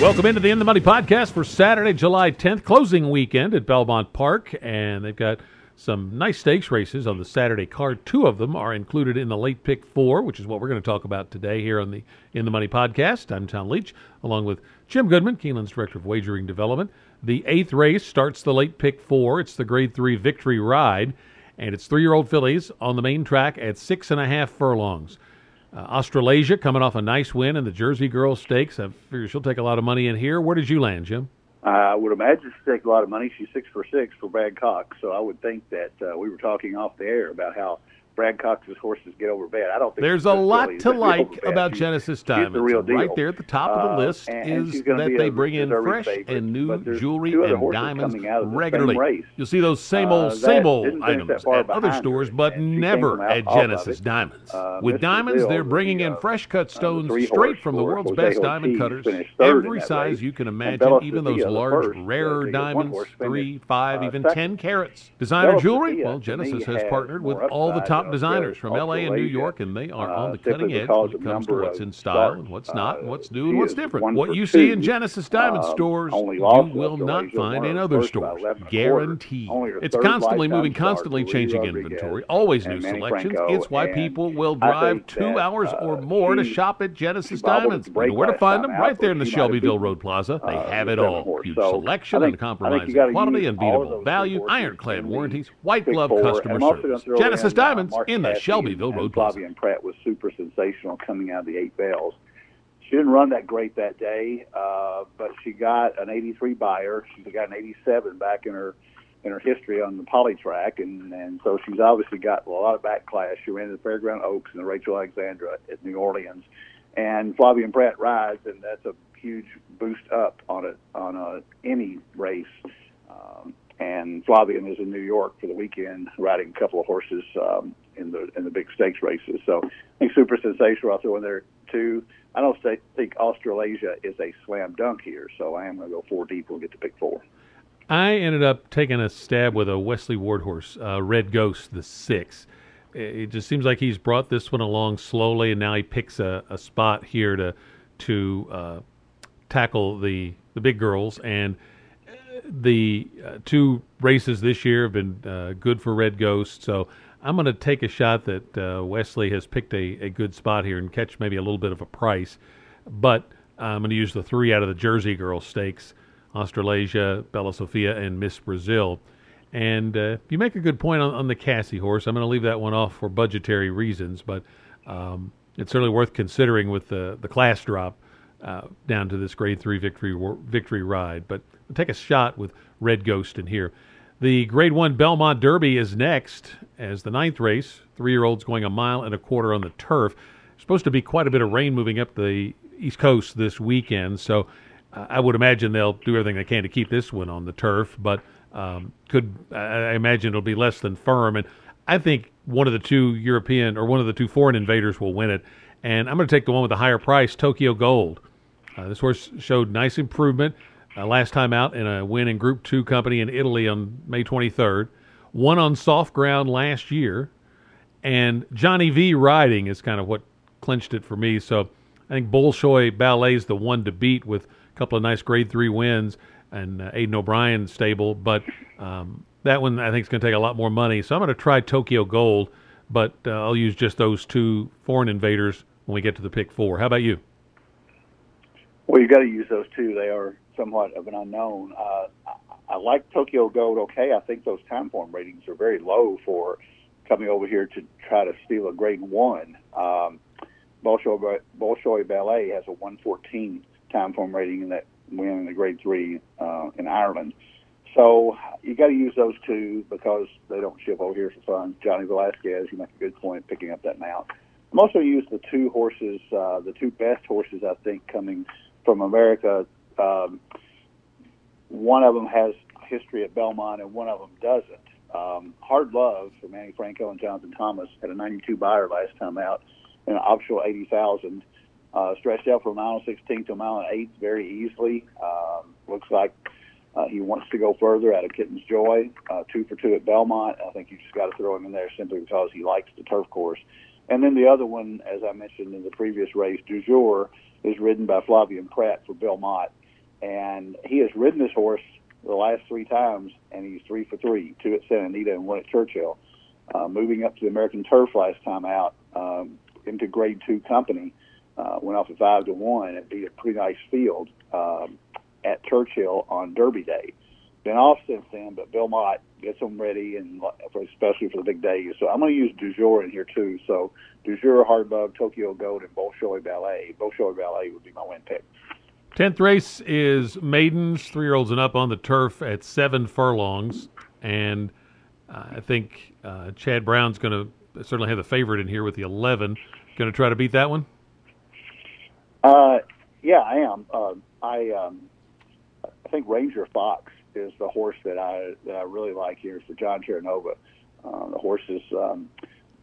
Welcome into the In the Money podcast for Saturday, July 10th, closing weekend at Belmont Park. And they've got some nice stakes races on the Saturday card. Two of them are included in the late pick four, which is what we're going to talk about today here on the In the Money podcast. I'm Tom Leach, along with Jim Goodman, Keeneland's Director of Wagering Development. The eighth race starts the late pick four. It's the grade three victory ride, and it's three year old fillies on the main track at six and a half furlongs. Uh, Australasia coming off a nice win in the Jersey Girls Stakes. I figure she'll take a lot of money in here. Where did you land, Jim? I would imagine she'll take a lot of money. She's six for six for Brad Cox, so I would think that uh, we were talking off the air about how Brad Cox's horses get over bad. I don't think there's a lot to like about she's, Genesis Diamonds. The. Right there at the top of the uh, list and, is and that they bring in fresh favorite, and new jewelry and diamonds regularly. You'll see those same old, uh, same old items at other stores, but never at Genesis Diamonds. Uh, With Mr. diamonds, Bill, they're bringing in fresh cut uh, stones straight from the world's best diamond cutters. Every size you can imagine, even those large, rarer diamonds, three, five, even ten carats. Designer jewelry? Well, Genesis has partnered with all the top designers from LA and New York and they are on the uh, cutting edge when it comes to what's in style and what's not, and what's new and what's different. What you see in Genesis Diamond um, stores, you will not find in other stores. Guaranteed. It's constantly moving, constantly changing inventory, always new selections. It's why people will drive two hours or more to shop at Genesis Diamonds. You know where to find them? Right there in the Shelbyville Road Plaza. They uh, have it all. Huge selection, uncompromising quality, unbeatable value, ironclad warranties, white glove customer service. Genesis Diamonds in the Shelbyville Road Plaza. Flavien Prat was Souper Sensational coming out of the Eight Belles. She didn't run that great that day, uh, but she got an 83 Beyer. She's got an 87 back in her in her history on the poly track, and and so she's obviously got a lot of back class. She ran the Fair Grounds Oaks and the Rachel Alexandra at New Orleans, and Flavien Prat rides, and that's a huge boost up on it on a any race. Um, and Flavien is in New York for the weekend, riding a couple of horses um, in the in the big stakes races. So I think Souper Sensational. Throw in there too. I don't say, think Australasia is a slam dunk here, so I am going to go four deep. We'll get to pick four. I ended up taking a stab with a Wesley Ward horse, uh, Red Ghost, the six. It just seems like he's brought this one along slowly, and now he picks a, a spot here to to uh, tackle the the big girls and the uh, two races this year have been uh, good for Red Ghost, so I'm going to take a shot that uh, Wesley has picked a, a good spot here and catch maybe a little bit of a price. But I'm going to use the three out of the Jersey Girl Stakes Australasia, Bella Sofia, and Miss Brazil. And uh, you make a good point on, on the Casse horse. I'm going to leave that one off for budgetary reasons, but um, it's certainly worth considering with the, the class drop uh, down to this grade three victory victory ride. But will take a shot with Red Ghost in here. The Grade One Belmont Derby is next as the ninth race. Three year olds going a mile and a quarter on the turf. Supposed to be quite a bit of rain moving up the East Coast this weekend, so I would imagine they'll do everything they can to keep this one on the turf. But um, could I imagine it'll be less than firm, and I think one of the two European or one of the two foreign invaders will win it. And I'm going to take the one with the higher price, Tokyo Gold. Uh, this horse showed nice improvement uh, last time out in a win in Group 2 company in Italy on May 23rd. Won on soft ground last year. And Johnny V riding is kind of what clinched it for me. So I think Bolshoi Ballet is the one to beat with a couple of nice grade 3 wins and uh, Aidan O'Brien stable. But um, that one I think is going to take a lot more money. So I'm going to try Tokyo Gold, but uh, I'll use just those two foreign invaders when we get to the pick four. How about you? Well, you've got to use those two. They are somewhat of an unknown. Uh, I, I like Tokyo Gold. Okay, I think those Timeform ratings are very low for coming over here to try to steal a grade one. Um, Bolshoi, Bolshoi Ballet has a 114 Timeform rating in that win in the grade three uh, in Ireland. So you got to use those two because they don't ship over here for fun. Johnny Velazquez, you make a good point picking up that mount. I'm also use the two horses, uh, the two best horses I think coming from America. Um, one of them has history at Belmont, and one of them doesn't. Um, Hard Love for Manny Franco and Jonathan Thomas had a 92 Beyer last time out in an optional 80,000. Uh, stretched out from mile 16 to mile eight very easily. Um, looks like uh, he wants to go further out of Kitten's Joy. Uh, two for two at Belmont. I think you just got to throw him in there simply because he likes the turf course. And then the other one, as I mentioned in the previous race, Du Jour, is ridden by Flavien Prat for Belmont. and he has ridden this horse the last three times, and he's three for three, two at Santa Anita and one at Churchill. Uh, moving up to the American Turf last time out um, into Grade Two company, uh, went off at five to one and beat a pretty nice field um, at Churchill on Derby Day. Been off since then, but Bill Mott gets them ready, and for, especially for the big days. So I'm going to use Du Jour in here too. So Du Jour, Hardbug, Tokyo Gold, and Bolshoi Ballet. Bolshoi Ballet would be my win pick. Tenth race is maidens, three year olds and up on the turf at seven furlongs, and uh, I think uh, Chad Brown's going to certainly have the favorite in here with the eleven. Going to try to beat that one. Uh, yeah, I am. Uh, I um, I think Ranger Fox is the horse that I that I really like here for John Terranova. Uh, the horse has um,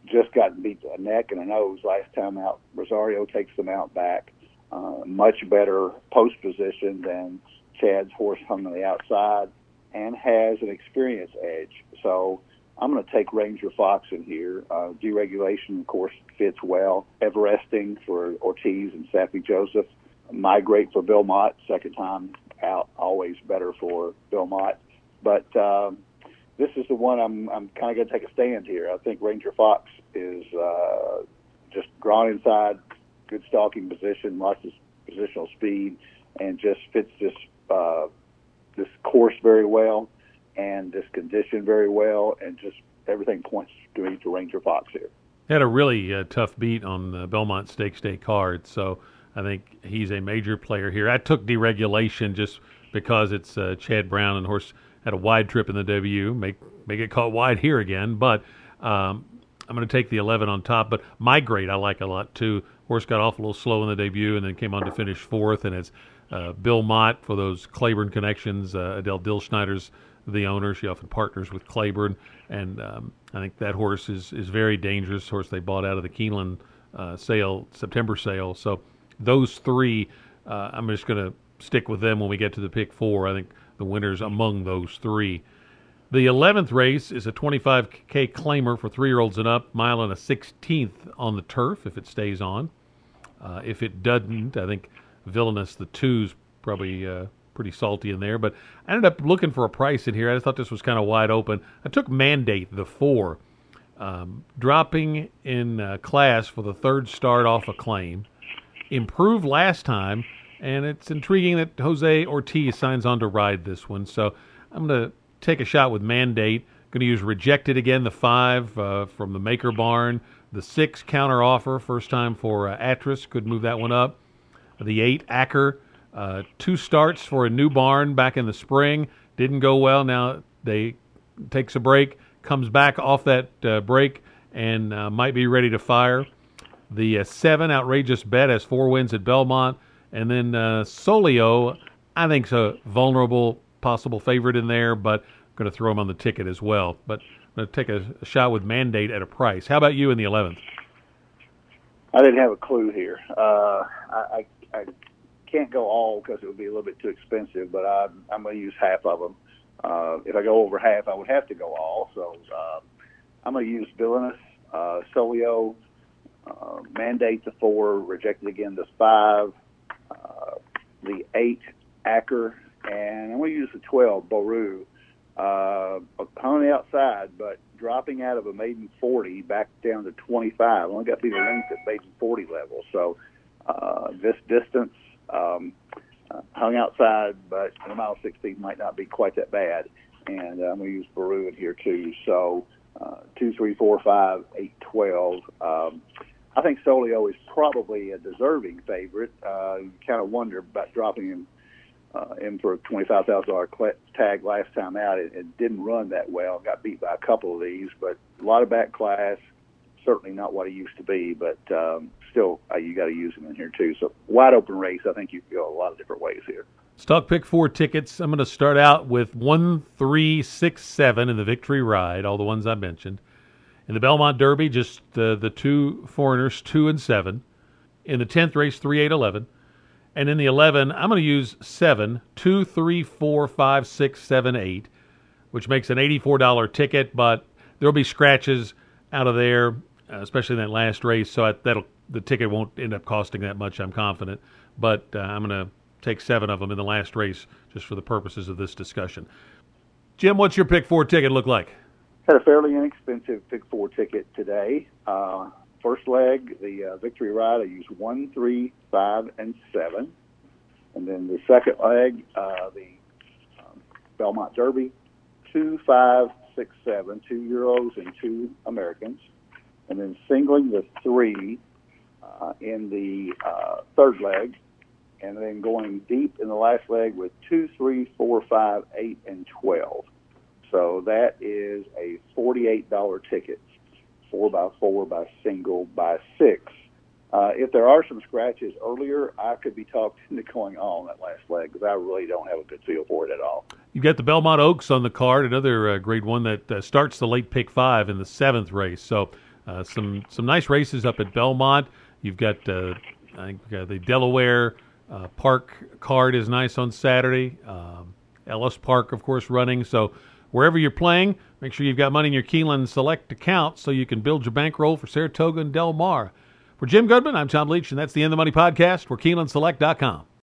just gotten beat a neck and a nose last time out. Rosario takes them out back. Uh, much better post position than Chad's horse hung on the outside, and has an experience edge. So I'm going to take Ranger Fox in here. Uh, deregulation, of course, fits well. Everesting for Ortiz and Saffie Joseph. Migrate for Bill Mott, second time out, always better for Bill Mott. But um, this is the one I'm, I'm kind of going to take a stand here. I think Ranger Fox is uh, just drawn inside, good stalking position, lots of positional speed, and just fits this uh, this course very well and this condition very well, and just everything points to to Ranger Fox here. Had a really uh, tough beat on the Belmont Stakes Day card, so I think he's a major player here. I took deregulation just because it's uh, Chad Brown and horse had a wide trip in the W. Make make it caught wide here again, but um, I'm going to take the 11 on top. But migrate I like a lot too. Horse got off a little slow in the debut and then came on to finish fourth, and it's uh, Bill Mott for those Claiborne connections. Uh, Adele Dilschneider's the owner. She often partners with Claiborne, and um, I think that horse is is very dangerous. Horse they bought out of the Keeneland uh, sale, September sale. So those three, uh, I'm just going to stick with them when we get to the pick four. I think the winners among those three. The 11th race is a 25K claimer for three year olds and up, mile and a 16th on the turf if it stays on. Uh, if it doesn't, I think Villainous, the two's probably uh, pretty salty in there. But I ended up looking for a price in here. I just thought this was kind of wide open. I took Mandate, the four, um, dropping in uh, class for the third start off a claim. Improved last time, and it's intriguing that Jose Ortiz signs on to ride this one. So I'm going to take a shot with Mandate. Going to use Rejected again, the five uh, from the Maker Barn. The six counter offer, first time for uh, could move that one up. The eight Acker uh, two starts for a new barn back in the spring didn't go well. Now they takes a break, comes back off that uh, break, and uh, might be ready to fire. The uh, seven outrageous bet has four wins at Belmont, and then uh, Solio, I think's a vulnerable possible favorite in there, but I'm going to throw him on the ticket as well. But I'm going to take a, a shot with Mandate at a price. How about you in the eleventh? I didn't have a clue here. Uh, I, I, I can't go all because it would be a little bit too expensive, but I, I'm going to use half of them. Uh, if I go over half, I would have to go all. So uh, I'm going to use Villainous, uh, Solio, uh, Mandate the four, Rejected again the five, uh, the eight, Acker, and I'm going to use the 12, Boru. Uh, on the outside, but dropping out of a maiden 40 back down to 25. Only got to be the length at maiden 40 level. So uh, this distance um, uh, hung outside, but the mile 16 might not be quite that bad. And uh, I'm going to use Baru in here too. So uh, 2, 3, 4, 5, 8, 12. Um, I think Solio is probably a deserving favorite. Uh, you kind of wonder about dropping him uh, for a $25,000 tag last time out. It, it didn't run that well. Got beat by a couple of these, but a lot of back class. Certainly not what he used to be, but um, still uh, you got to use them in here too. So wide open race. I think you can go a lot of different ways here. Stock pick four tickets. I'm going to start out with one, three, six, seven in the Victory Ride. All the ones I mentioned. In the Belmont Derby, just uh, the two foreigners, two and seven. In the tenth race, three, eight, eleven. And in the eleven, I'm going to use seven, two, three, four, five, six, seven, eight, which makes an eighty-four dollar ticket. But there'll be scratches out of there, especially in that last race. So I, that'll the ticket won't end up costing that much. I'm confident, but uh, I'm going to take seven of them in the last race, just for the purposes of this discussion. Jim, what's your pick four ticket look like? Had a fairly inexpensive pick four ticket today. Uh, first leg, the uh, victory ride, I used one, three, five, and seven. And then the second leg, uh, the um, Belmont Derby, two, five, six, seven, two Euros and two Americans. And then singling the three uh, in the uh, third leg, and then going deep in the last leg with two, three, four, five, eight, and twelve. So that is a forty-eight dollar ticket, four by four by single by six. Uh, if there are some scratches earlier, I could be talked into going on that last leg because I really don't have a good feel for it at all. You've got the Belmont Oaks on the card, another uh, Grade One that uh, starts the late pick five in the seventh race. So uh, some some nice races up at Belmont. You've got uh, I think the Delaware uh, Park card is nice on Saturday. Um, Ellis Park, of course, running. So wherever you're playing, make sure you've got money in your Keeneland Select account so you can build your bankroll for Saratoga and Del Mar. For Jim Goodman, I'm Tom Leach, and that's the End of the Money podcast for KeenelandSelect.com.